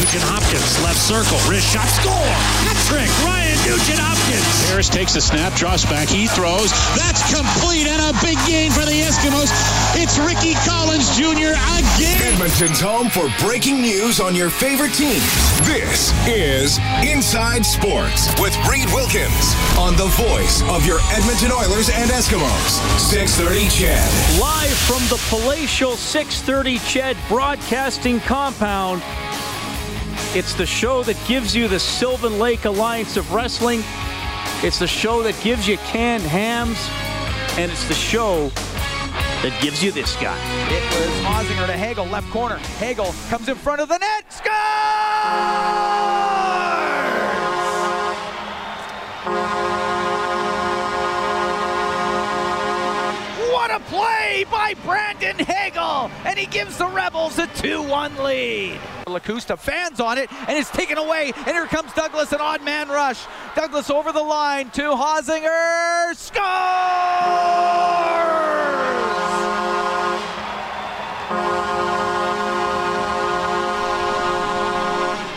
Nugent Hopkins, left circle, wrist shot, score! Hat trick, Ryan Nugent Hopkins. Harris takes a snap, draws back, he throws. That's complete and a big gain for the Eskimos. It's Ricky Collins Jr. again. Edmonton's home for breaking news on your favorite teams. This is Inside Sports with Reed Wilkins on the voice of your Edmonton Oilers and Eskimos. 630 Ched. Live from the palatial 630 Ched Broadcasting Compound. It's the show that gives you the Sylvan Lake Alliance of Wrestling. It's the show that gives you canned hams. And it's the show that gives you this guy. It was Hosinger to Hagel, left corner. Hagel comes in front of the net, scores! By Brandon Hagel! And he gives the Rebels a 2-1 lead. Lacusta fans on it, and it's taken away. And here comes Douglas, an odd man rush. Douglas over the line to Hosinger, scores!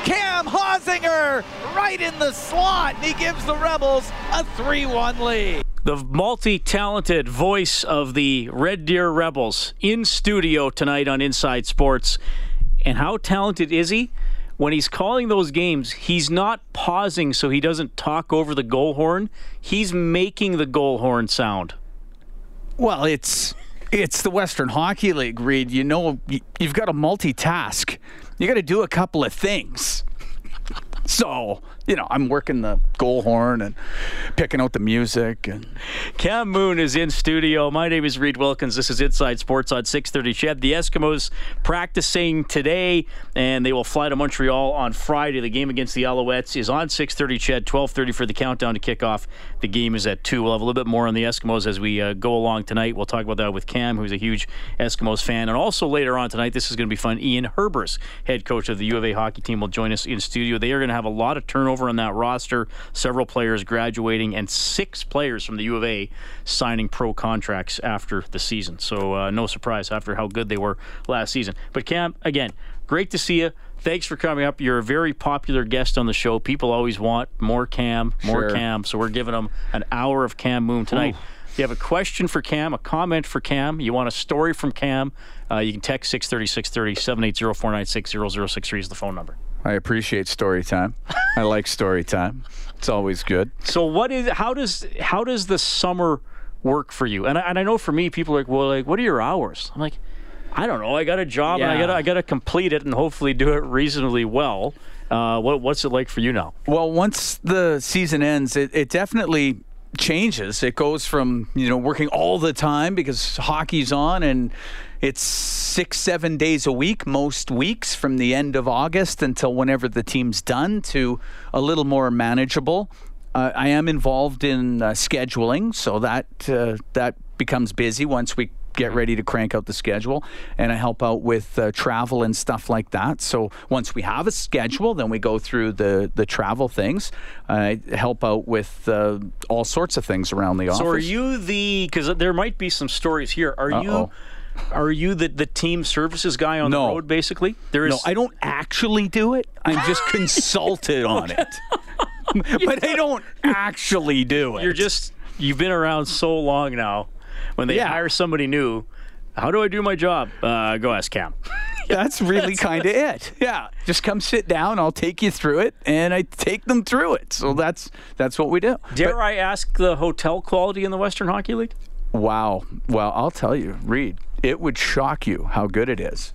Cam Hosinger right in the slot, and he gives the Rebels a 3-1 lead. The multi talented voice of the Red Deer Rebels in studio tonight on Inside Sports. And how talented is he? When he's calling those games, he's not pausing so he doesn't talk over the goal horn. He's making the goal horn sound. Well, it's it's the Western Hockey League, Reed. You know, you- you've got to multitask. You got to do a couple of things. So, you know, I'm working the goal horn and picking out the music and Cam Moon is in studio. My name is Reed Wilkins. This is Inside Sports on 630 Ched. The Eskimos practicing today, and they will fly to Montreal on Friday. The game against the Alouettes is on 630 Ched, 1230 for the countdown to kickoff. The game is at 2. We'll have a little bit more on the Eskimos as we uh, go along tonight. We'll talk about that with Cam, who's a huge Eskimos fan. And also later on tonight, this is going to be fun. Ian Herbers, head coach of the U of A hockey team, will join us in studio. They are going to have a lot of turnover on that roster, several players graduating, and six players from the U of A signing pro contracts after the season. So uh, no surprise after how good they were last season. But Cam, again, great to see you. Thanks for coming up. You're a very popular guest on the show. People always want more Cam, more Sure. Cam. So we're giving them an hour of Cam Moon tonight. If you have a question for Cam, a comment for Cam, you want a story from Cam, uh, you can text 630 630 780 496 0063 is the phone number. I appreciate story time. I like story time. It's always good. So what is how does how does the summer work for you? And I, and I know for me, people are like, well, like what are your hours? I'm like, I don't know. I got a job and I got to I got to complete it and hopefully do it reasonably well. Uh, what what's it like for you now? Well, once the season ends, it, it definitely changes. It goes from, you know, working all the time because hockey's on and it's six, seven days a week, most weeks from the end of August until whenever the team's done, to a little more manageable. Uh, I am involved in uh, scheduling, so that uh, that becomes busy once we get ready to crank out the schedule, and I help out with uh, travel and stuff like that. So once we have a schedule, then we go through the the travel things. I help out with uh, all sorts of things around the office. So are you the because there might be some stories here. Are you Uh-oh. Are you the, the team services guy on No. the road basically? There is No, I don't actually do it. I'm just consulted on it. but I don't actually do it. You're just you've been around so long now. When they Yeah. hire somebody new, how do I do my job? Uh, go ask Cam. That's really kind of it. Yeah, just come sit down. I'll take you through it, and I take them through it. So that's that's what we do. Dare I ask the hotel quality in the Western Hockey League? Wow. Well, I'll tell you, Reed, it would shock you how good it is.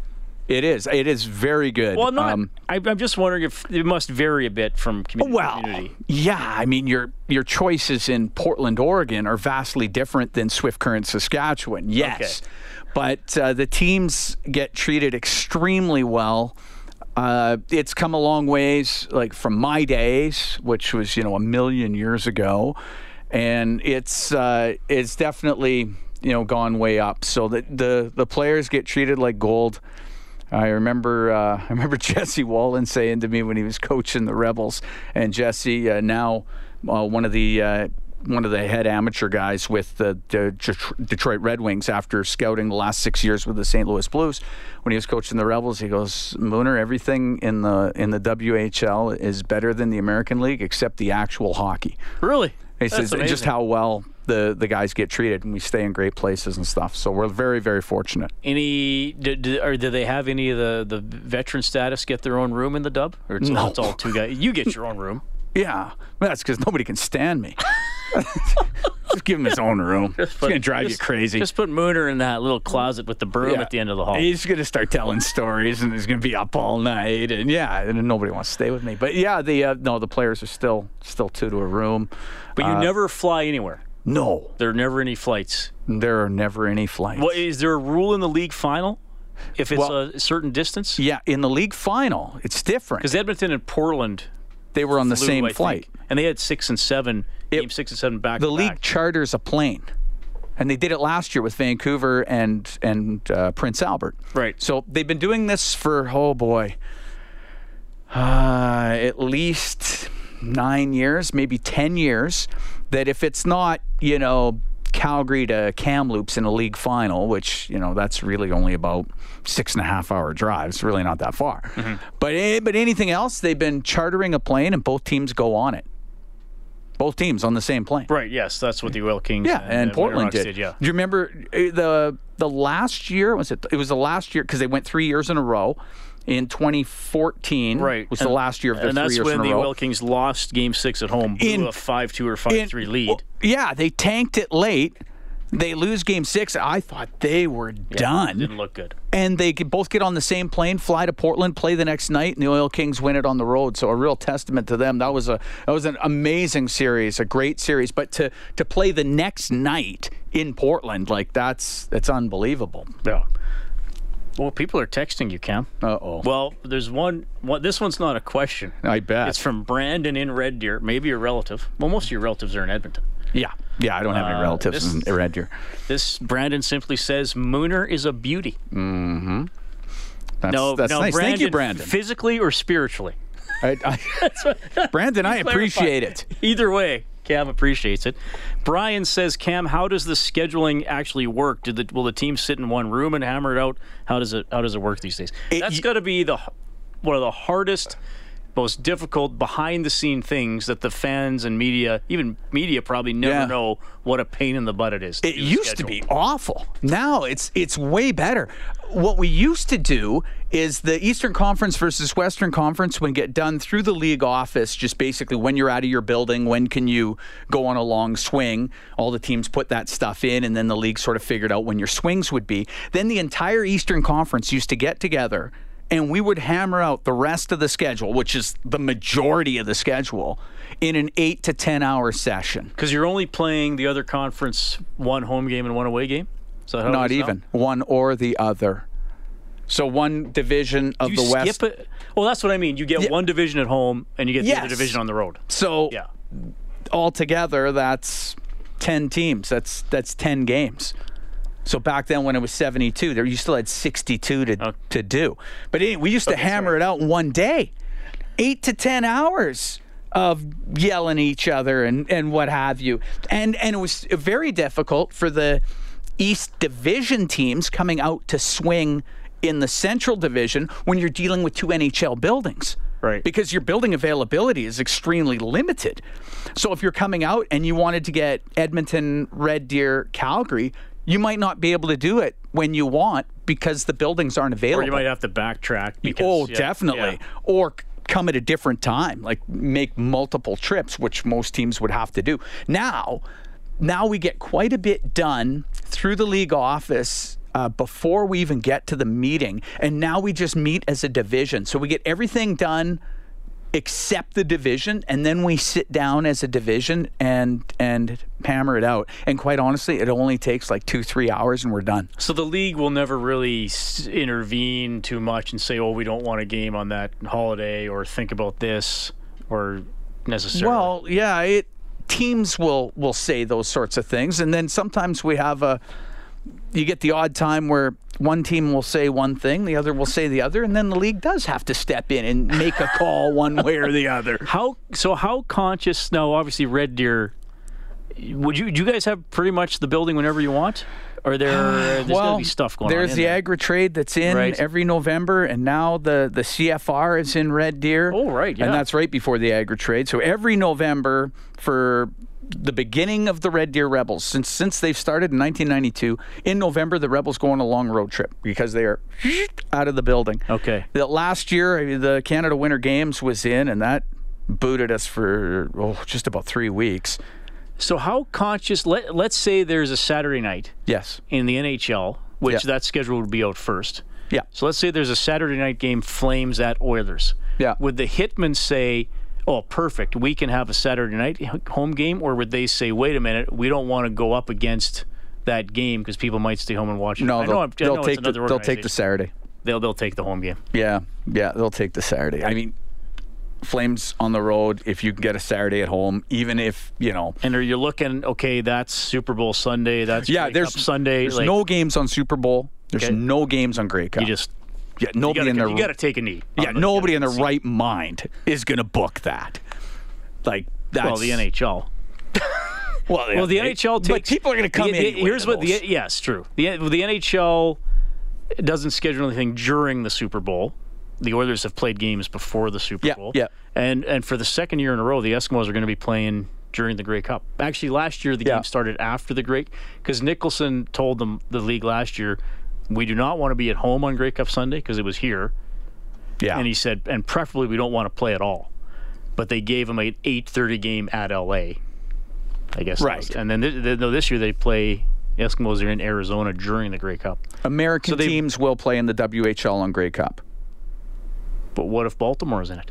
It is. It is very good. Well, not. Um, I, I'm just wondering if it must vary a bit from community well, to community. yeah. I mean, your your choices in Portland, Oregon, are vastly different than Swift Current, Saskatchewan. Yes, but uh, the teams get treated extremely well. Uh, it's come a long ways, like from my days, which was you know a million years ago, and it's uh, it's definitely you know gone way up. So the the the players get treated like gold. I remember uh, I remember Jesse Wallin saying to me when he was coaching the Rebels, and Jesse uh, now uh, one of the uh, one of the head amateur guys with the, the Detroit Red Wings after scouting the last six years with the St. Louis Blues. When he was coaching the Rebels, he goes, "Mooner, everything in the in the WHL is better than the American League except the actual hockey." Really? He That's says amazing. just how well the the guys get treated, and we stay in great places and stuff. So we're very very fortunate. Any do, do, or do they have any of the, the veteran status get their own room in the dub? Or it's, all, it's all two guys. You get your own room. Yeah, that's because nobody can stand me. just give him his own room. It's gonna drive just- you crazy. Just put Mooner in that little closet with the broom Yeah. at the end of the hall. He's gonna start telling stories, and he's gonna be up all night, and yeah, and nobody wants to stay with me. But yeah, the uh, no, the players are still still two to a room. but you uh, never fly anywhere. No, There are never any flights. there are never any flights. Well, is there a rule in the league final if it's Well- a certain distance? yeah, in the league final, it's different. Because Edmonton and Portland They were on the flew, same I flight. think, and they had six and seven, It- game six and seven back. the league back. charters a plane, and they did it last year with Vancouver and and uh, Prince Albert. Right. So they've been doing this for oh boy, uh, at least nine years, maybe ten years. That if it's not you know Calgary to Kamloops in a league final, which you know that's really only about six and a half hour drive. It's really not that far. Mm-hmm. But but anything else, they've been chartering a plane, and both teams go on it. Both teams on the same plane. Right. Yes, that's what the Oil Kings. Yeah, and, Winter Portland Rocks did. Yeah. Do you remember uh, the the last year? Was it? It was the last year because they went three years in a row. In 2014, Right. was And- the last year of their And three that's years when the. Oil Kings lost Game Six at home, blew In- a five-two or five-three lead. well, yeah, they tanked it late. They lose Game Six. I thought they were done. Didn't look good. and they could both get on the same plane, fly to Portland, play the next night, and the Oil Kings win it on the road. So a real testament to them. That was a that was an amazing series, a great series. But to to play the next night in Portland, like that's that's unbelievable. Yeah. Well, people are texting you, Cam. Uh oh. Well, there's one, one. This one's not a question. I bet. It's from Brandon in Red Deer. Maybe your relative. Well, most of your relatives are in Edmonton. yeah, yeah. I don't have any Uh, relatives this- in Red Deer. This Brandon simply says Mooner is a beauty. That's, No, that's no, nice. Brandon, Thank you, Brandon. Physically or spiritually. I, I, Brandon, I appreciate it. Either way, Cam appreciates it. Brian says, Cam, how does the scheduling actually work? Did the, will the team sit in one room and hammer it out? How does it How does it work these days? It- That's got to be the one of the hardest, most difficult behind the scene things that the fans and media, even media, probably never Yeah. know what a pain in the butt it is. It used to be awful. Now it's it's way better. What we used to do is the Eastern Conference versus Western Conference would get done through the league office, just basically when you're out of your building, when can you go on a long swing. All the teams put that stuff in, and then the league sort of figured out when your swings would be. Then the entire Eastern Conference used to get together. And we would hammer out the rest of the schedule, which is the majority of the schedule, in an eight to 10 hour session. Because you're only playing the other conference one home game and one away game. How Not now? even one or the other. So one division of You the skip West. it. Well, that's what I mean. You get Yeah. one division at home and you get the other division on the road. So Yeah. altogether, that's ten teams. That's that's ten games. So back then, when it was seventy-two, there you still had sixty-two to Okay. to do. But anyway, we used to hammer it out in one day, eight to ten hours of yelling at each other and and what have you. And and it was very difficult for the East Division teams coming out to swing in the Central Division when you're dealing with two NHL buildings. Right. Because your building availability is extremely limited. So if you're coming out and you wanted to get Edmonton, Red Deer, Calgary, you might not be able to do it when you want because the buildings aren't available. Or you might have to backtrack. Because, Oh, yeah, definitely. yeah. Or come at a different time, like make multiple trips, which most teams would have to do. Now, now we get quite a bit done through the league office. uh, before we even get to the meeting, and now we just meet as a division. So we get everything done accept the division and then we sit down as a division and and hammer it out. And quite honestly it only takes like two three hours and we're done. So the league will never really s- intervene too much and say, "Oh, we don't want a game on that holiday," or think about this, or necessarily. well yeah it teams will will say those sorts of things. And then sometimes we have a you get the odd time where one team will say one thing the other will say the other and then the league does have to step in and make a call one way or the other how so? How conscious? Now, obviously, Red Deer. Would you? Do you guys have pretty much the building whenever you want? Or there, there's well, stuff going there's on. the there. agri trade that's in Right. every November, and now the the CFR is in Red Deer. Oh, right, yeah. and that's right before the agri trade. So every November for the beginning of the Red Deer Rebels, since since they've started in 1992, in November the Rebels go on a long road trip because they are out of the building. Okay. The last year, the Canada Winter Games was in, and that booted us for oh, just about three weeks. So how conscious? Let Let's say there's a Saturday night Yes. in the NHL, which Yeah. that schedule would be out first. Yeah. So let's say there's a Saturday night game, Flames at Oilers. Yeah. Would the Hitmen say, "Oh, perfect, we can have a Saturday night home game," or would they say, "Wait a minute, we don't want to go up against that game because people might stay home and watch it"? No, they'll, they'll take the, they'll take the. Saturday. They'll they'll take the home game. Yeah, yeah, they'll take the Saturday. I mean, Flames on the road. If you can get a Saturday at home, even if you know, And are you looking? Okay, that's Super Bowl Sunday. That's yeah, Grey there's Cup Sunday. There's like, no games on Super Bowl. There's Okay. no games on Grey Cup. You just yeah, nobody gotta, in their you gotta take a knee. yeah, nobody in their see. right mind is gonna book that. Like that's Well, the NHL. Well, Well, the they- NHL takes. but people are gonna come the, in. the- Here's what the yes, true. The the NHL doesn't schedule anything during the Super Bowl. The Oilers have played games before the Super Yeah, Bowl. yeah. And and for the second year in a row, the Eskimos are going to be playing during the Grey Cup. Actually, last year the Yeah. game started after the Grey because Nicholson told them the league last year, we do not want to be at home on Grey Cup Sunday because it was here. yeah, And he said, and preferably we don't want to play at all. But they gave him a 8:30 game at LA. I guess. Right. And then th- no, this year they play Eskimos are in Arizona during the Grey Cup. American so they- teams will play in the WHL on Grey Cup. But what if Baltimore's in it?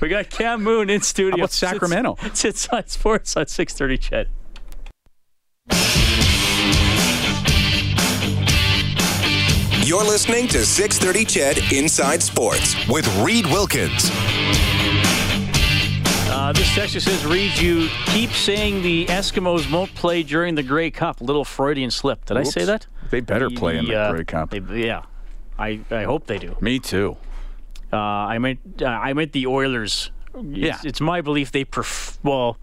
We got Cam Moon in studio. about Sacramento? It's, it's Inside Sports on 630 Ched. You're listening to 630 Ched Inside Sports with Reed Wilkins. Uh, this text says, Reed, you keep saying the Eskimos won't play during the Grey Cup. Little Freudian slip. Did I say that? They better play in the uh, Grey Cup. they- yeah. I, I hope they do. Me too. Uh, I meant uh, I meant the Oilers. Yeah. it's, it's my belief they pref- well.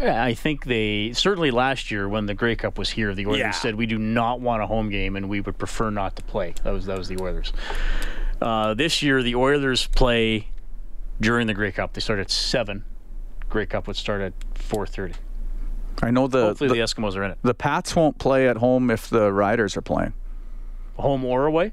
I think they certainly last year when the Grey Cup was here, the Oilers Yeah. said we do not want a home game and we would prefer not to play. That was that was the Oilers. Uh, this year, the Oilers play during the Grey Cup. They start at seven. Grey Cup would start at four thirty. I know the Hopefully, the, the Eskimos are in it, the Pats won't play at home if the Riders are playing. home or away.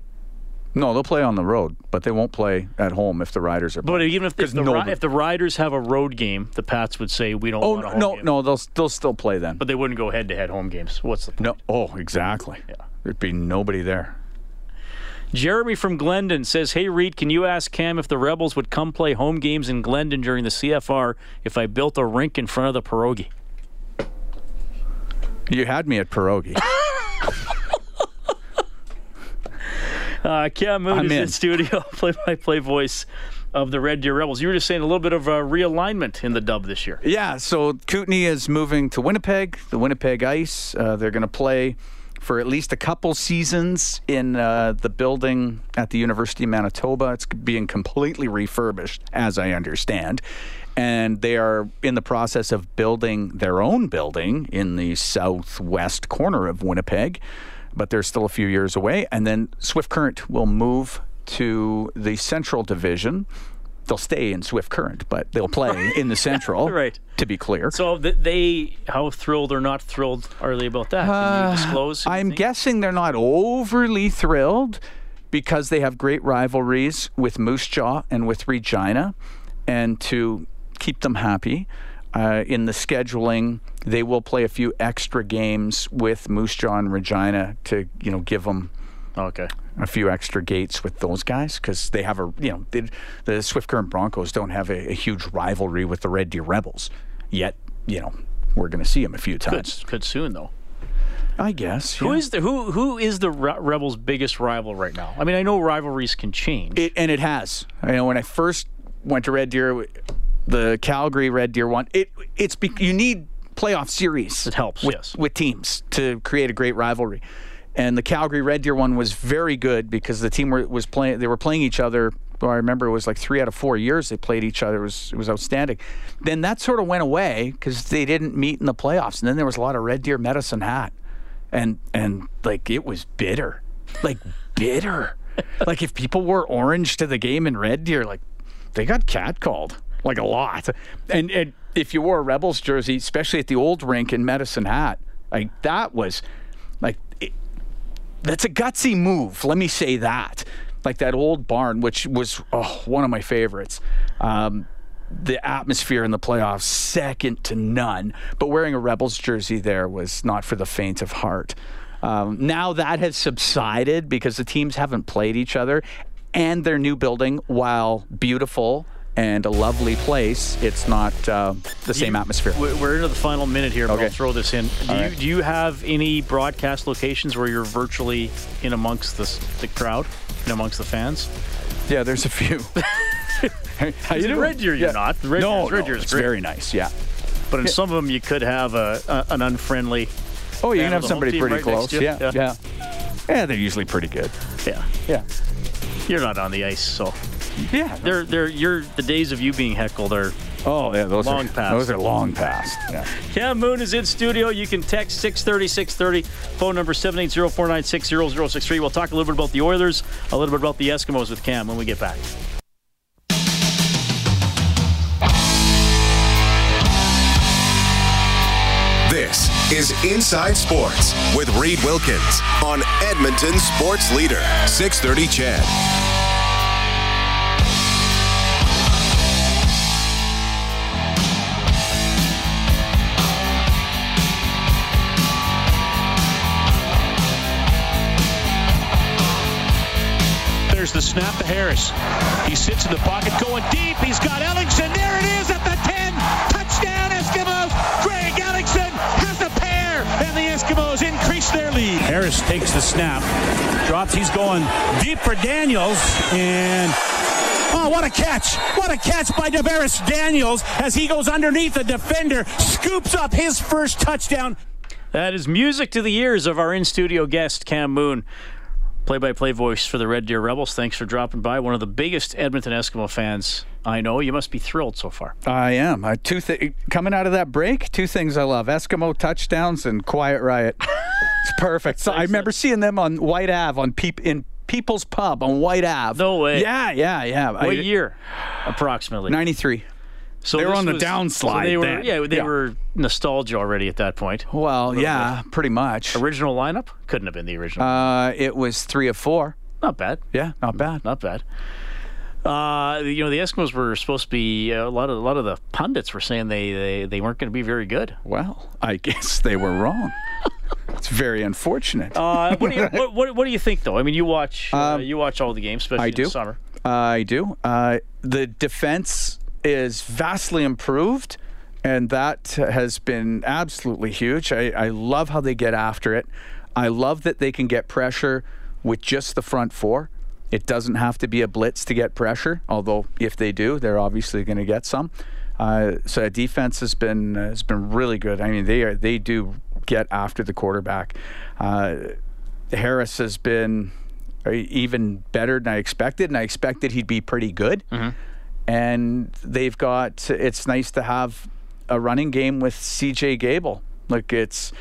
No, they'll play on the road, but they won't play at home if the Riders are But even if, if the no- if the Riders have a road game, the Pats would say we don't oh want a home no, game. no, they'll they'll still play then. But they wouldn't go head to head home games. What's the point? no, oh, exactly. Yeah. There'd be nobody there. Jeremy from Glendon says, "Hey Reed, can you ask Cam if the Rebels would come play home games in Glendon during the CFR if I built a rink in front of the pierogi?" You had me at pierogi. Uh, Cam Moon I'm is in, in. studio, play-by-play voice of the Red Deer Rebels. You were just saying a little bit of uh, realignment in the dub this year. Yeah, so Kootenay is moving to Winnipeg, the Winnipeg Ice. Uh, they're going to play for at least a couple seasons in uh, the building at the University of Manitoba. It's being completely refurbished, as I understand. And they are in the process of building their own building in the southwest corner of Winnipeg. But they're still a few years away. And then Swift Current will move to the Central Division. They'll stay in Swift Current, but they'll play in the Central. Right. To be clear. So th- they, how thrilled or not thrilled are they about that? Can you disclose? Uh, I'm think? guessing they're not overly thrilled because they have great rivalries with Moose Jaw and with Regina. And to keep them happy, uh, in the scheduling, they will play a few extra games with Moose Jaw and Regina to, you know, give them oh, Okay. a few extra gates with those guys because they have a you know they, the Swift Current Broncos don't have a, a huge rivalry with the Red Deer Rebels yet. You know we're going to see them a few Could, times. could soon though. I guess. Who yeah. is the who who is the Re- Rebels' biggest rival right now? I mean, I know rivalries can change. It, and it has. You know, when I first went to Red Deer, the Calgary Red Deer one, it it's be, you need playoff series. It helps, with, yes. with teams to create a great rivalry. And the Calgary Red Deer one was very good because the team were, was playing. They were playing each other. Well, I remember it was like three out of four years they played each other. It was it was outstanding. Then that sort of went away because they didn't meet in the playoffs. And then there was a lot of Red Deer Medicine Hat, and and like it was bitter, like bitter. like if people wore orange to the game in Red Deer, like they got catcalled like a lot. And and if you wore a Rebels jersey, especially at the old rink in Medicine Hat, like that was like it, that's a gutsy move. Let me say that. Like that old barn, which was oh, one of my favorites. Um, the atmosphere in the playoffs, second to none. But wearing a Rebels jersey there was not for the faint of heart. Um, now that has subsided because the teams haven't played each other, and their new building, while beautiful and a lovely place, it's not uh, the same atmosphere. We're into the final minute here, but Okay. I'll throw this in. Do you, do you have any broadcast locations where you're virtually in amongst the, the crowd, in amongst the fans? Yeah, there's a few. How you In doing? Red Deer, you're not. The Red no, Red no, Deer's it's great. very nice. Yeah. But in some of them, you could have a, a an unfriendly. Oh, you can have somebody pretty right close. Yeah, Yeah. yeah, yeah. they're usually pretty good. Yeah, Yeah. you're not on the ice, so Yeah. they're they're you're the days of you being heckled are. Oh, yeah. Those Long are past. those are long past. Yeah. Cam Moon is in studio. You can text 630 630. Phone number 780 496 0063. We'll talk a little bit about the Oilers, a little bit about the Eskimos with Cam when we get back. This is Inside Sports with Reed Wilkins on Edmonton Sports Leader 630 Ched. Snap to Harris. He sits in the pocket going deep. He's got Ellingson. There it is at the 10. Touchdown Eskimos. Greg Ellingson has a pair. And the Eskimos increase their lead. Harris takes the snap. Drops. He's going deep for Daniels. And Oh, what a catch! What a catch by Davaris Daniels as he goes underneath the defender, scoops up his first touchdown. That is music to the ears of our in studio guest, Cam Moon. Play by play voice for the Red Deer Rebels. Thanks for dropping by. One of the biggest Edmonton Eskimo fans I know. You must be thrilled so far. I am. I, two thi- coming out of that break, two things I love: Eskimo touchdowns and Quiet Riot. it's perfect. So I remember seeing them on White Ave on Peep in People's Pub on White Ave. No way. Yeah, yeah, yeah. What year, approximately? Ninety-three. So They were on the was- downslide So they were, then. yeah, they Yeah. were nostalgia already at that point. Well, yeah, pretty much. Original lineup couldn't have been the original. Uh, it was three of four. not bad, Yeah, not bad. not bad. Uh, you know, the Eskimos were supposed to be uh, a lot of a lot of the pundits were saying they they, they weren't going to be very good. Well, I guess they were wrong. it's very unfortunate. Uh, what, do you, what, what, what do you think though? I mean, you watch uh, you watch all the games, especially Um, I in do. the summer. I do. Uh, the defense is vastly improved, and that has been absolutely huge. I, I love how they get after it. I love that they can get pressure with just the front four. It doesn't have to be a blitz to get pressure, although if they do, they're obviously going to get some. Uh, so defense has been uh, has been really good. I mean, they are they do get after the quarterback. Uh, Harris has been uh, even better than I expected, and I expected he'd be pretty good. And they've got. It's nice to have a running game with C.J. Gable. Like it's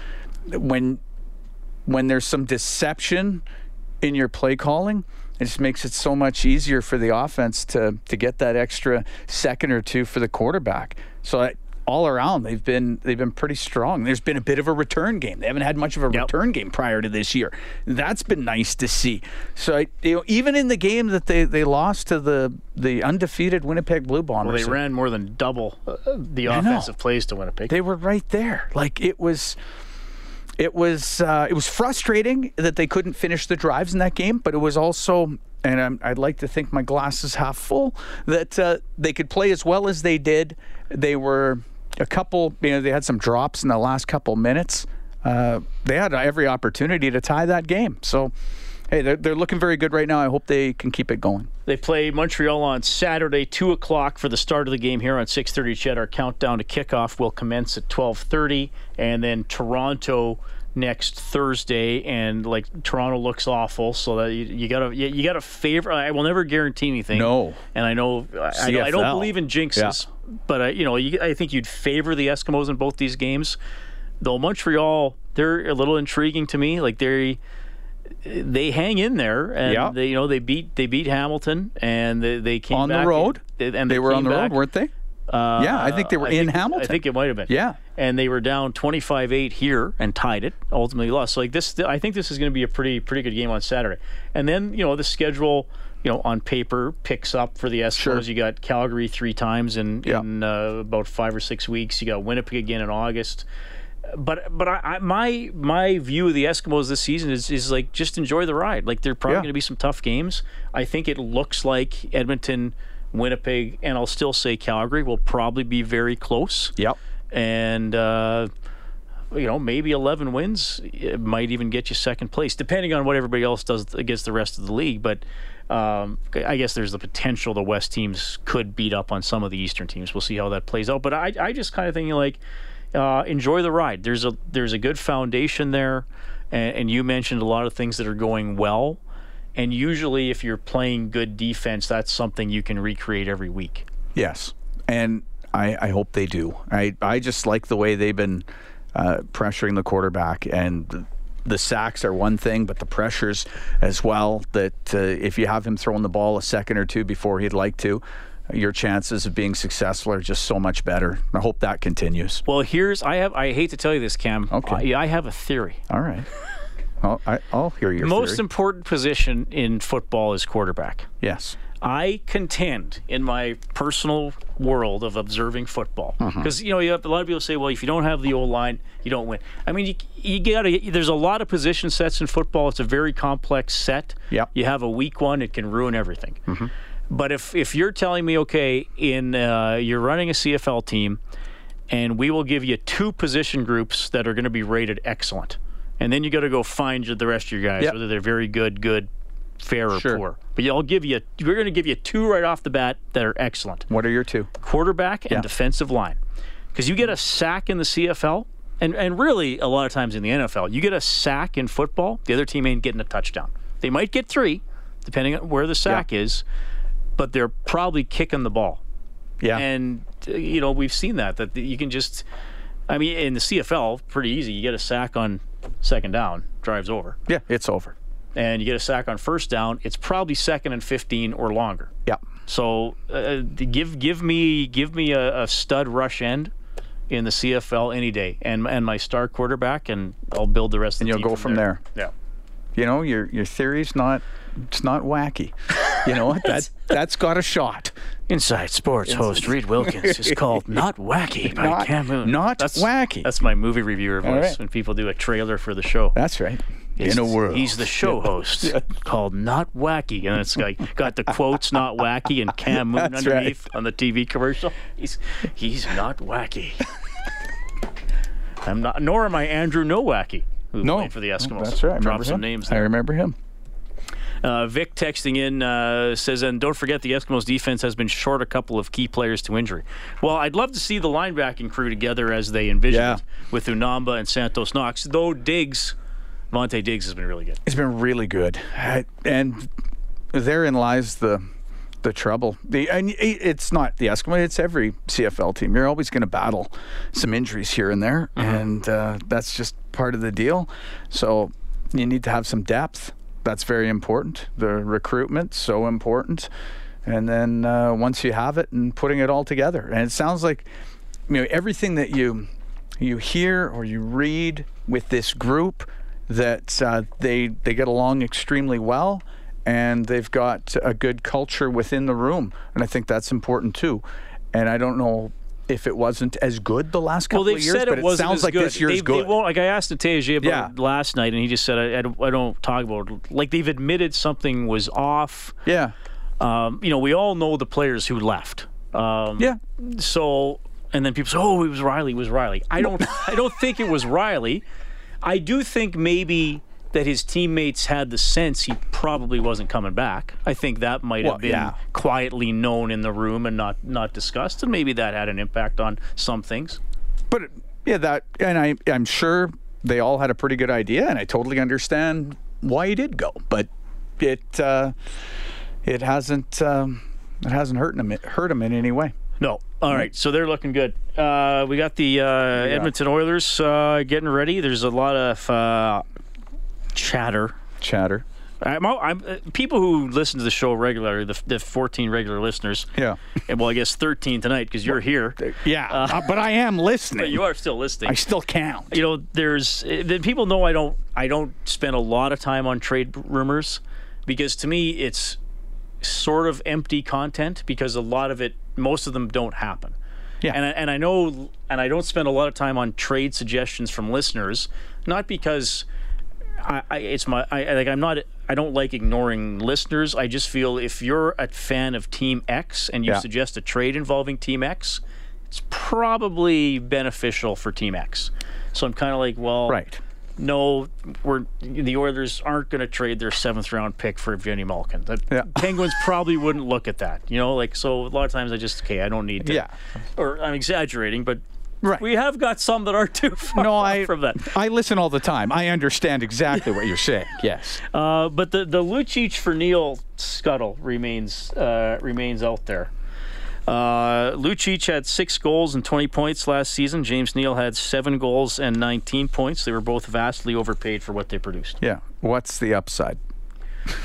when when there's some deception in your play calling, it just makes it so much easier for the offense to to get that extra second or two for the quarterback. So I, all around they've been they've been pretty strong. There's been a bit of a return game. They haven't had much of a Yep. return game prior to this year. That's been nice to see. So I, you know, even in the game that they, they lost to the the undefeated Winnipeg Blue Bombers, Well, they ran more than double uh, the offensive plays to Winnipeg. they were right there. Like it was, it was, uh, it was frustrating that they couldn't finish the drives in that game. But it was also, and I'm, I'd like to think my glass is half full that uh, they could play as well as they did. They were a couple, you know, they had some drops in the last couple minutes. Uh, they had every opportunity to tie that game. So. Hey, they're, they're looking very good right now. I hope they can keep it going. They play Montreal on Saturday, two o'clock for the start of the game here on six thirty. Ched, our countdown to kickoff will commence at twelve thirty, and then Toronto next Thursday. And like Toronto looks awful, so that you, you gotta you, you gotta favor. I will never guarantee anything. No. and I know I, I I don't believe in jinxes, but I, you know you, I think you'd favor the Eskimos in both these games. Though Montreal, they're a little intriguing to me. Like they they hang in there, and Yeah. they you know they beat they beat Hamilton, and they, they came On the road? and, and They were on the road, weren't they? Uh, Yeah, I think they were I in think- Hamilton. I think it might have been. Yeah. and they were down 25-8 here and tied it. Ultimately lost. So like this, I think this is going to be a pretty pretty good game on Saturday. And then you know the schedule, you know, on paper picks up for the Eskimos. Sure. You got Calgary three times in Yeah. in uh, about five or six weeks. You got Winnipeg again in August. But but I, I, my my view of the Eskimos this season is is like just enjoy the ride. Like they're probably Yeah. going to be some tough games. I think it looks like Edmonton, Winnipeg, and I'll still say Calgary will probably be very close Yep. and uh, you know maybe 11 wins it might even get you second place depending on what everybody else does against the rest of the league but um, I guess there's the potential the West teams could beat up on some of the Eastern teams. We'll see how that plays out. But I, I just kind of think like uh, enjoy the ride. There's a there's a good foundation there, and, and you mentioned a lot of things that are going well. And usually, if you're playing good defense, that's something you can recreate every week. Yes, and I, I hope they do. I I just like the way they've been uh, pressuring the quarterback, and the, sacks are one thing, but the pressures as well. That uh, if you have him throwing the ball a second or two before he'd like to, your chances of being successful are just so much better. I hope that continues. Well, here's I have I hate to tell you this, Cam. Okay. I, I have a theory. All right. I'll, I, I'll hear your Most theory. important position in football is quarterback. yes. I contend in my personal world of observing football Mm-hmm. because you know you have a lot of people say, well, if you don't have the O line, you don't win. I mean, you, you got to. There's a lot of position sets in football. It's a very complex set. Yep. Mm-hmm. You have a weak one, it can ruin everything. But if if you're telling me, okay, in uh, you're running a CFL team, and we will give you two position groups that are going to be rated excellent, and then you got to go find the rest of your guys, Yep. whether they're very good, good, fair, or Sure. poor. But I'll give you. We're going to give you two right off the bat that are excellent: What are your two? quarterback and Yeah. defensive line. Because you get a sack in the CFL, and and really a lot of times in the NFL, you get a sack in football, the other team ain't getting a touchdown. They might get three, depending on where the sack is, but they're probably kicking the ball. Yeah. And uh, you know we've seen that that you can just. I mean, in the CFL, pretty easy. You get a sack on second down, drives over, yeah, it's over. And you get a sack on first down. It's probably second and fifteen or longer. Yeah. So uh, give give me give me a, a stud rush end in the CFL any day, and and my star quarterback, and I'll build the rest. of And the you'll go from there. Yeah. You know, your your theory's not it's not wacky. You know what? That that's got a shot. Inside Sports host Reed Wilkins is called "Not Wacky" by Not- Cam Moon. not that's, wacky. That's my movie reviewer voice right. when people do a trailer for the show. That's right. In a world. He's the show host called Not Wacky. And it's like got the quotes Not Wacky and Cam Moon That's right. underneath on the TV commercial. He's he's not wacky. I'm not nor am I Andrew Nowacki, who no, played for the Eskimos. That's right. I Drop remember some him. names I remember him. Uh, Vic texting in uh, says, and don't forget the Eskimos defense has been short a couple of key players to injury. Well, I'd love to see the linebacking crew together as they envisioned Yeah. with Unamba and Santos Knox, though Diggs, Monte Diggs has been really good. It's been really good, and therein lies the the trouble. The and it's not the Eskimo; it's every CFL team. You're always going to battle some injuries here and there, and uh, that's just part of the deal. So you need to have some depth. That's very important. The recruitment so important, and then uh, once you have it and putting it all together. And it sounds like you know everything that you you hear or you read with this group that uh, they they get along extremely well and they've got a good culture within the room and I think that's important too. And I don't know if it wasn't as good the last couple well, of years, said but it it, sounds like good. this year's they, good. They won't, like I asked Natege about Yeah. last night, and he just said, I, I, don't, I don't talk about it. Like they've admitted something was off. yeah. Um, you know, we all know the players who left. Um, Yeah. So, and then people say, "Oh, it was Reilly. It was Reilly." I don't. I don't think it was Reilly. I do think maybe that his teammates had the sense he probably wasn't coming back. I think that might Well, have been yeah. quietly known in the room and not not discussed, and maybe that had an impact on some things. But yeah, that and I I'm sure they all had a pretty good idea, and I totally understand why he did go. But it uh, it hasn't um, it hasn't hurt him hurt him in any way. No. All right. So they're looking good. Uh, we got the uh, Edmonton Oilers uh, getting ready. There's a lot of uh, chatter. Chatter. I'm, I'm uh, people who listen to the show regularly, the, the 14 regular listeners. Yeah. And well, I guess 13 tonight because you're here. Yeah, uh, but I am listening. But you are still listening. I still count. you know, there's uh, the people know I don't I don't spend a lot of time on trade rumors because to me it's sort of empty content because a lot of it most of them don't happen. Yeah. And I, and I know and I don't spend a lot of time on trade suggestions from listeners not because I, I it's my I like I'm not I don't like ignoring listeners. I just feel if you're a fan of Team X and you Yeah. suggest a trade involving Team X, it's probably beneficial for Team X. So I'm kind of like, well, Right. No, we're the Oilers aren't going to trade their seventh round pick for Evgeny Malkin. The Yeah. Penguins probably wouldn't look at that, you know. Like so, a lot of times I just okay, I don't need to. Yeah. Or I'm exaggerating, but Right. we have got some that aren't too far No, I from that. I listen all the time. I understand exactly what you're saying. Yes. Uh, but the the Lucic for Neal scuttle remains uh, remains out there. Uh, Lucic had six goals and 20 points last season. James Neal had seven goals and 19 points. They were both vastly overpaid for what they produced. Yeah. What's the upside?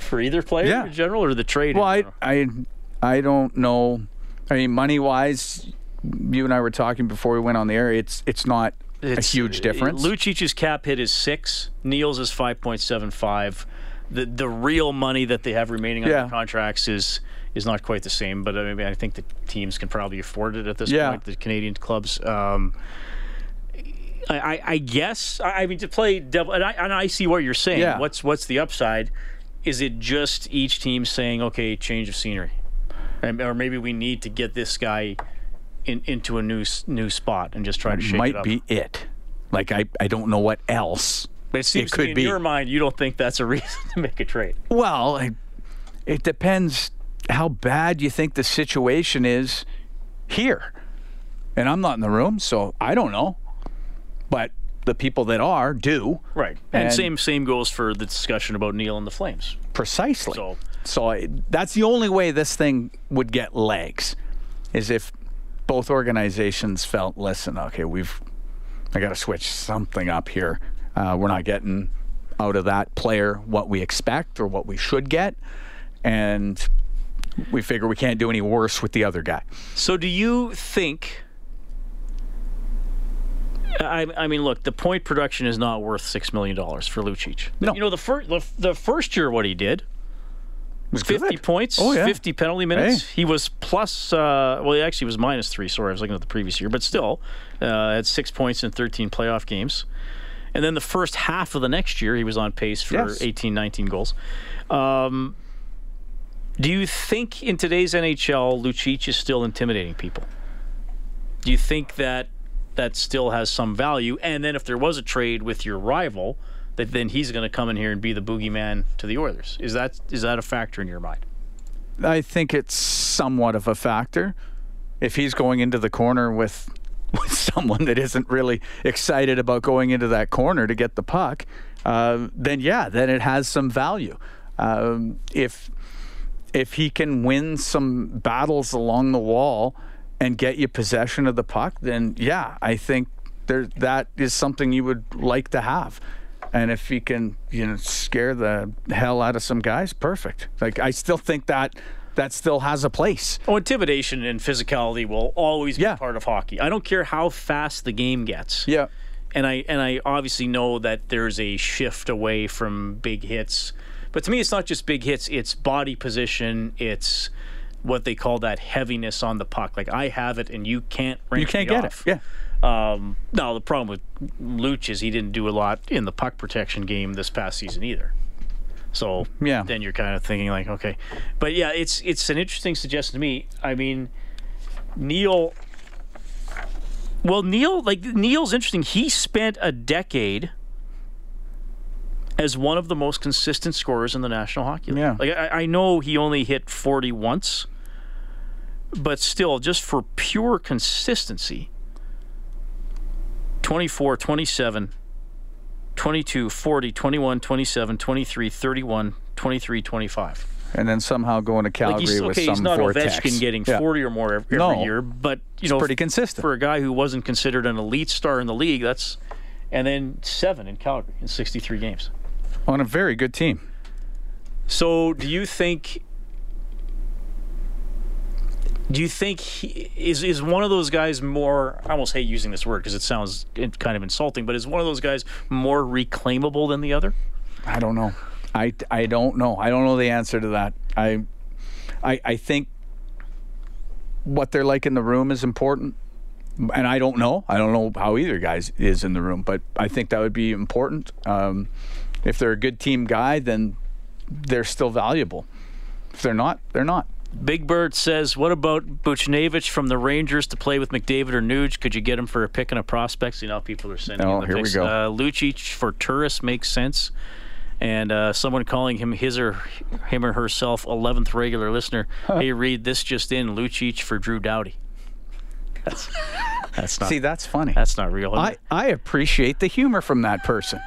For either player Yeah. in general or the trade? Well, I. I, I don't know. I mean, money wise, you and I were talking before we went on the air. It's it's not It's- a huge difference. Lucic's cap hit is six. Neal's is 5.75. The the real money that they have remaining on Yeah. their contracts is is not quite the same. But I mean, I think the teams can probably afford it at this Yeah. point. The Canadian clubs. Um, I, I, guess. I mean, to play devil, and I, and I see what you're saying. Yeah. What's what's the upside? Is it just each team saying, okay, change of scenery, and, or maybe we need to get this guy in, into a new new spot and just try to shake it might be it. Like I, I don't know what else. But it seems to could in be. your mind you don't think that's a reason to make a trade. Well, it, it depends how bad you think the situation is here. And I'm not in the room, so I don't know. But the people that are do. Right. And, And- same same goes for the discussion about Neal and the Flames. Precisely. So- So, I, that's the only way this thing would get legs, is if both organizations felt, listen, okay, we've, I got to switch something up here. Uh, we're not getting out of that player what we expect or what we should get, and we figure we can't do any worse with the other guy. So do you think I, I mean, look, the point production is not worth six million dollars for Lucic. No. You know, the first the, the first year, what he did, was 50 good. points, Oh, yeah. 50 penalty minutes. He was plus, uh, well, he actually was minus three. Sorry, I was looking at the previous year, but still, uh, had six points in 13 playoff games. And then the first half of the next year, he was on pace for Yes. 18, 19 goals. Um, do you think in today's NHL, Lucic is still intimidating people? Do you think that that still has some value? And then if there was a trade with your rival, that then he's going to come in here and be the boogeyman to the Oilers. Is that is that a factor in your mind? I think it's somewhat of a factor. If he's going into the corner with with someone that isn't really excited about going into that corner to get the puck, uh, then yeah, then it has some value. Um, if if he can win some battles along the wall and get you possession of the puck, then yeah, I think there that is something you would like to have. And if he can, you know, scare the hell out of some guys, perfect. Like I still think that that still has a place. Oh, intimidation and physicality will always be Yeah. part of hockey. I don't care how fast the game gets. Yeah. and I and I obviously know that there's a shift away from big hits. But to me, it's not just big hits; it's body position. It's what they call that heaviness on the puck. Like I have it, and you can't. You can't get off. it. Yeah. Um, no, the problem with Luch is he didn't do a lot in the puck protection game this past season either. So Yeah. then you're kind of thinking like, okay, but yeah, it's it's an interesting suggestion to me. I mean, Neal. Well, Neal, like Neal's interesting. He spent a decade as one of the most consistent scorers in the National Hockey League. Yeah. Like I, I know he only hit 40 once, but still, just for pure consistency, 24, 27, 22, 40, 21, 27, 23, 31, 23, 25. And then somehow going to Calgary Like he's with okay, some he's not vortex. Ovechkin getting Yeah. 40 or more every, No. year, but you know, pretty consistent. for a guy who wasn't considered an elite star in the league. That's and then seven in Calgary in 63 games. On a very good team. So, do you think? Do you think he is is one of those guys more? I almost hate using this word because it sounds kind of insulting, but is one of those guys more reclaimable than the other? I don't know. I, I don't know. I don't know the answer to that. I I I think what they're like in the room is important. And I don't know. I don't know how either guys is in the room, but I think that would be important. Um, if they're a good team guy, then they're still valuable. If they're not, they're not. Big Bird says, "What about Buchnevich from the Rangers to play with McDavid or Nuge? Could you get him for a pick and a prospects? You know, people are sending. Oh, here we go. Uh, Lucic for tourists makes sense, and uh, someone calling him his or him or herself eleventh regular listener. hey, read this just in: Lucic for Drew Doughty. That's that's not See, that's funny. that's not real. I? I appreciate the humor from that person.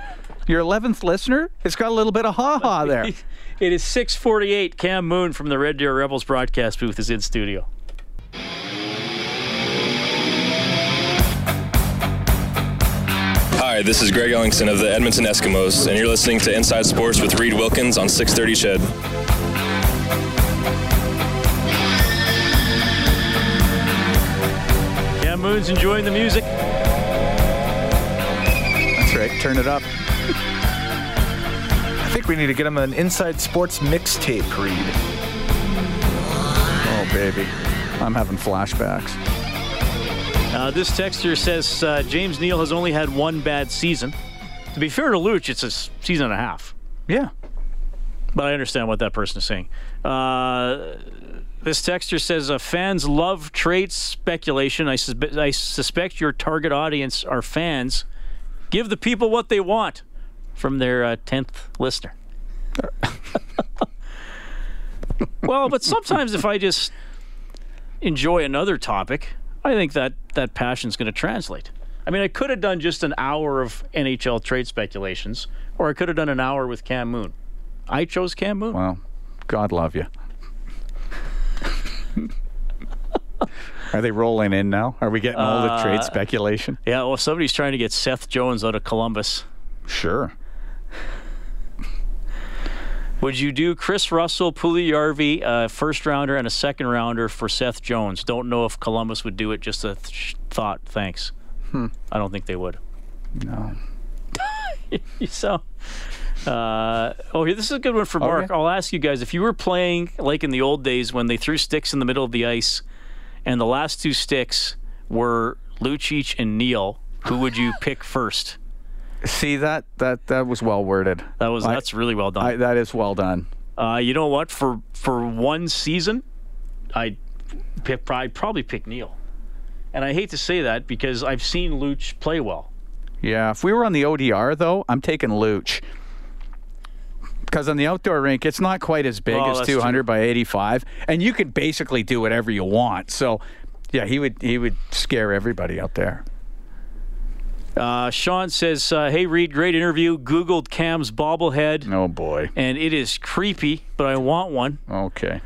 Your 11th listener, it's got a little bit of ha ha there. It is 6:48. Cam Moon from the Red Deer Rebels broadcast booth is in studio. Hi, this is Greg Ellingson of the Edmonton Eskimos, and you're listening to Inside Sports with Reid Wilkins on 630 Ched. Cam Moon's enjoying the music. That's right. Turn it up. I think we need to get him an Inside Sports mixtape read. Oh, baby. I'm having flashbacks. Uh, this texter says uh, James Neal has only had one bad season. To be fair to Luch, it's a season and a half. Yeah. But I understand what that person is saying. Uh, this texter says uh, fans love trade speculation. I, suspe- I suspect your target audience are fans. Give the people what they want from their uh, 10th listener. well, but sometimes if I just enjoy another topic, I think that that passion's going to translate. I mean, I could have done just an hour of NHL trade speculations, or I could have done an hour with Cam Moon. I chose Cam Moon. Well, God love you. Are they rolling in now? Are we getting all the Uh, trade speculation? Yeah, well, somebody's trying to get Seth Jones out of Columbus. Sure. Would you do Kris Russell, Puljujarvi, a first rounder, and a second rounder for Seth Jones? Don't know if Columbus would do it. Just a th- thought. Thanks. Hmm. I don't think they would. No. so, uh, oh, here, this is a good one for Mark. Okay. I'll ask you guys if you were playing like in the old days when they threw sticks in the middle of the ice, and the last two sticks were Lucic and Neal, who would you pick first? See that that that was well worded. That was I- that's really well done. I, that is well done. Uh, you know what? For for one season, I'd pick, I'd probably pick Neal. And I hate to say that because I've seen Luch play well. Yeah. If we were on the ODR though, I'm taking Luch. Because on the outdoor rink, it's not quite as big Oh, as 200 true. by 85, and you could basically do whatever you want. So, yeah, he would he would scare everybody out there. Uh, Sean says, uh, "Hey Reid, great interview. Googled Cam's bobblehead, Oh boy. and it is creepy, but I want one." Okay.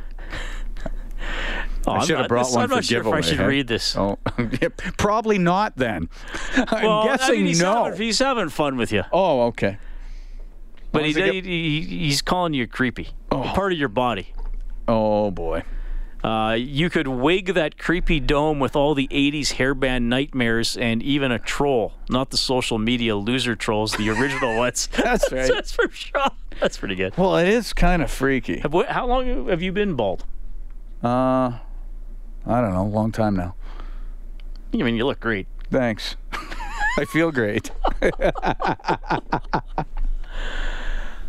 Oh, I should have brought this- one I'm for not sure giveaway. if I should huh? read this. Oh, probably not then. I'm well, guessing I mean, he's no. Having, he's having fun with you. Oh, okay. But he, he, get- he, he's calling you creepy. Part of your body. Oh boy. Uh, you could wig that creepy dome with all the 80s hairband nightmares and even a troll. Not the social media loser trolls, the original ones. That's right. That's from Shaw. That's pretty good. Well, it is kind of freaky. Have- How long have you been bald? Uh, I don't know. a Long time now. I mean, you look great. Thanks. I feel great.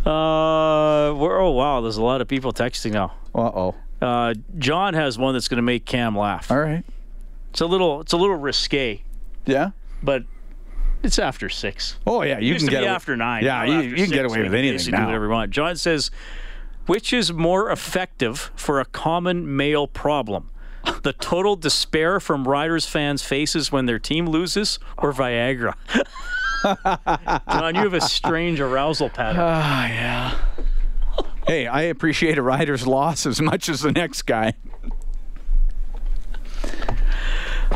Uh, we're, oh wow, there's a lot of people texting now. Uh oh. Uh, John has one that's going to make Cam laugh. All right. It's a little, it's a little risque, Yeah. but it's after six. Oh yeah, you used can to get be away- after nine. Yeah, you, you can get away with anything basically Do now. whatever we want. John says, which is more effective for a common male problem? The total despair from Riders fans' faces when their team loses, or Viagra? John, you have a strange arousal pattern. Ah, yeah. Hey, I appreciate a rider's loss as much as the next guy.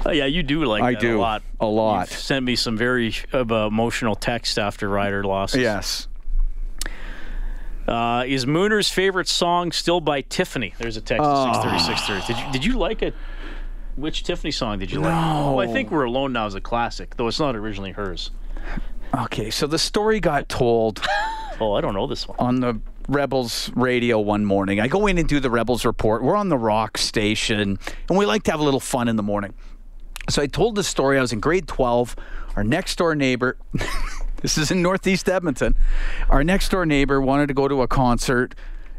Uh, yeah, you do like I that do a lot. a lot. You've sent me some very uh, emotional text after rider losses. Yes. Uh, is Mooner's favorite song still by Tiffany? There's a text Oh. at 630, 630. Did you, did you like it? Which Tiffany song did you like? Oh, I think We're Alone Now is a classic, though it's not originally hers. Okay, so the story got told Oh, I don't know this one. on the Rebels radio one morning. I go in and do the Rebels report. We're on the rock station, and we like to have a little fun in the morning. So I told the story. I was in grade 12. Our next door neighbor, this is in Northeast Edmonton, our next door neighbor wanted to go to a concert,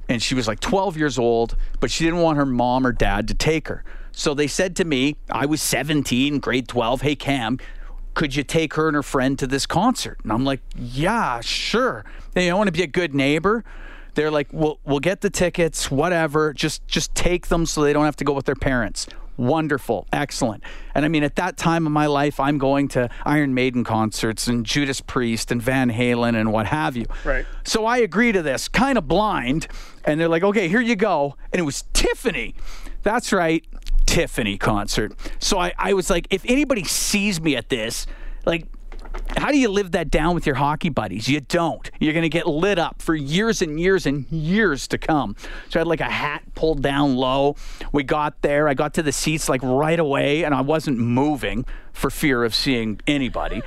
and she was like 12 years old, but she didn't want her mom or dad to take her. So they said to me, I was 17, grade 12, hey, Cam, could you take her and her friend to this concert? And I'm like, yeah, sure. I want to be a good neighbor. They're like, we'll, we'll get the tickets, whatever. Just just take them so they don't have to go with their parents. Wonderful, excellent. And I mean, at that time of my life, I'm going to Iron Maiden concerts and Judas Priest and Van Halen and what have you. Right. So I agree to this, kind of blind. And they're like, okay, here you go. And it was Tiffany. That's right, Tiffany concert. So I, I was like, if anybody sees me at this, like, how do you live that down with your hockey buddies? You don't. You're going to get lit up for years and years and years to come. So I had like a hat pulled down low. We got there. I got to the seats like right away, and I wasn't moving for fear of seeing anybody.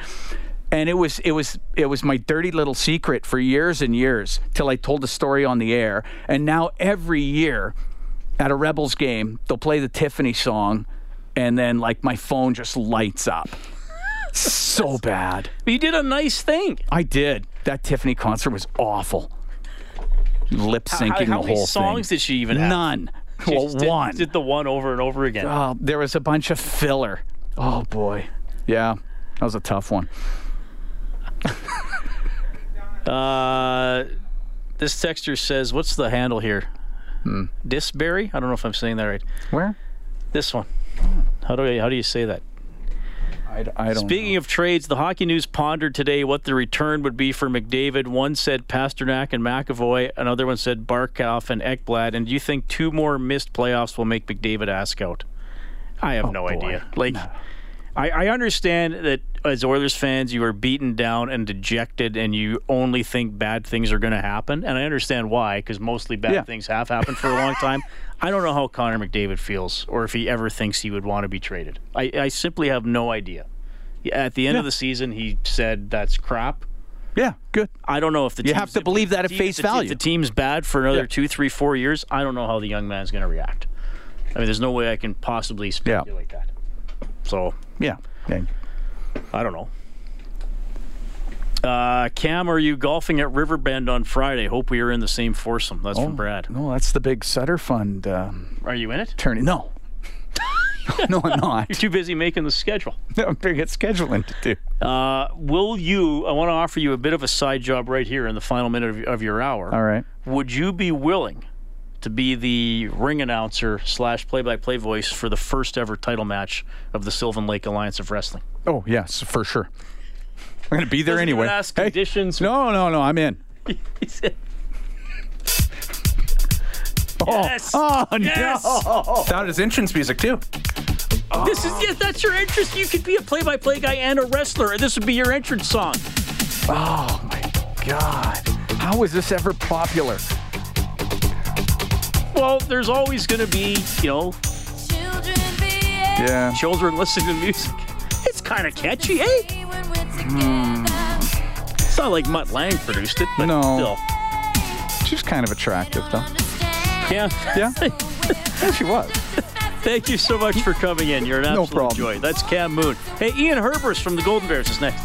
And it was it was it was my dirty little secret for years and years till I told the story on the air. And now every year at a Rebels game, they'll play the Tiffany song, and then like my phone just lights up. So bad. But you did a nice thing. I did. That Tiffany concert was awful. Lip How, syncing how the many whole songs thing. did she even have? None. She well, just did, one. Did the one over and over again. Oh, there was a bunch of filler. Oh boy. Yeah, that was a tough one. Uh, this texture says, "What's the handle here? Hmm. Disberry? I don't know if I'm saying that right. Where? This one. How do I, how do you say that? I, I don't. Speaking know. of trades, the Hockey News pondered today what the return would be for McDavid. One said Pastrnak and McAvoy. Another one said Barkov and Ekblad. And do you think two more missed playoffs will make McDavid ask out? I have oh, no boy. idea. Like, I, I understand that as Oilers fans, you are beaten down and dejected, and you only think bad things are going to happen. And I understand why, because mostly bad Yeah. things have happened for a long time. I don't know how Connor McDavid feels, or if he ever thinks he would want to be traded. I, I simply have no idea. At the end Yeah. of the season, he said that's crap. Yeah, good. I don't know if the You team's- have to believe that at team- face the- value. If the team's bad for another Yeah. two, three, four years, I don't know how the young man's going to react. I mean, there's no way I can possibly speculate that. So Yeah. yeah. I don't know. Uh, Cam, are you golfing at Riverbend on Friday? Hope we are in the same foursome. That's from Brad. No, that's the big Sutter Fund um, Are you in it? Turning No. no, I'm not. You're too busy making the schedule. I'm big at scheduling to do. Uh, will you? I want to offer you a bit of a side job right here in the final minute of, of your hour. All right. Would you be willing to be the ring announcer slash play-by-play voice for the first ever title match of the Sylvan Lake Alliance of Wrestling? Oh, yes, for sure. I'm to be there Doesn't anyway. ask Hey, conditions. no, no, no, I'm in. Oh, yes. Oh, Yes. no. That is entrance music too. This is yes, that's your entrance. You could be a play-by-play guy and a wrestler, and this would be your entrance song. Oh, my God. How was this ever popular? Well, there's always going to be, you know, Yeah. children listening to music. It's kind of catchy, eh? It's not like Mutt Lange produced it, but No. still. She's kind of attractive, though. Yeah. Yeah. yeah, she was. Thank you so much for coming in. You're an No absolute problem. joy. That's Cam Moon. Hey, Ian Herbers from the Golden Bears is next.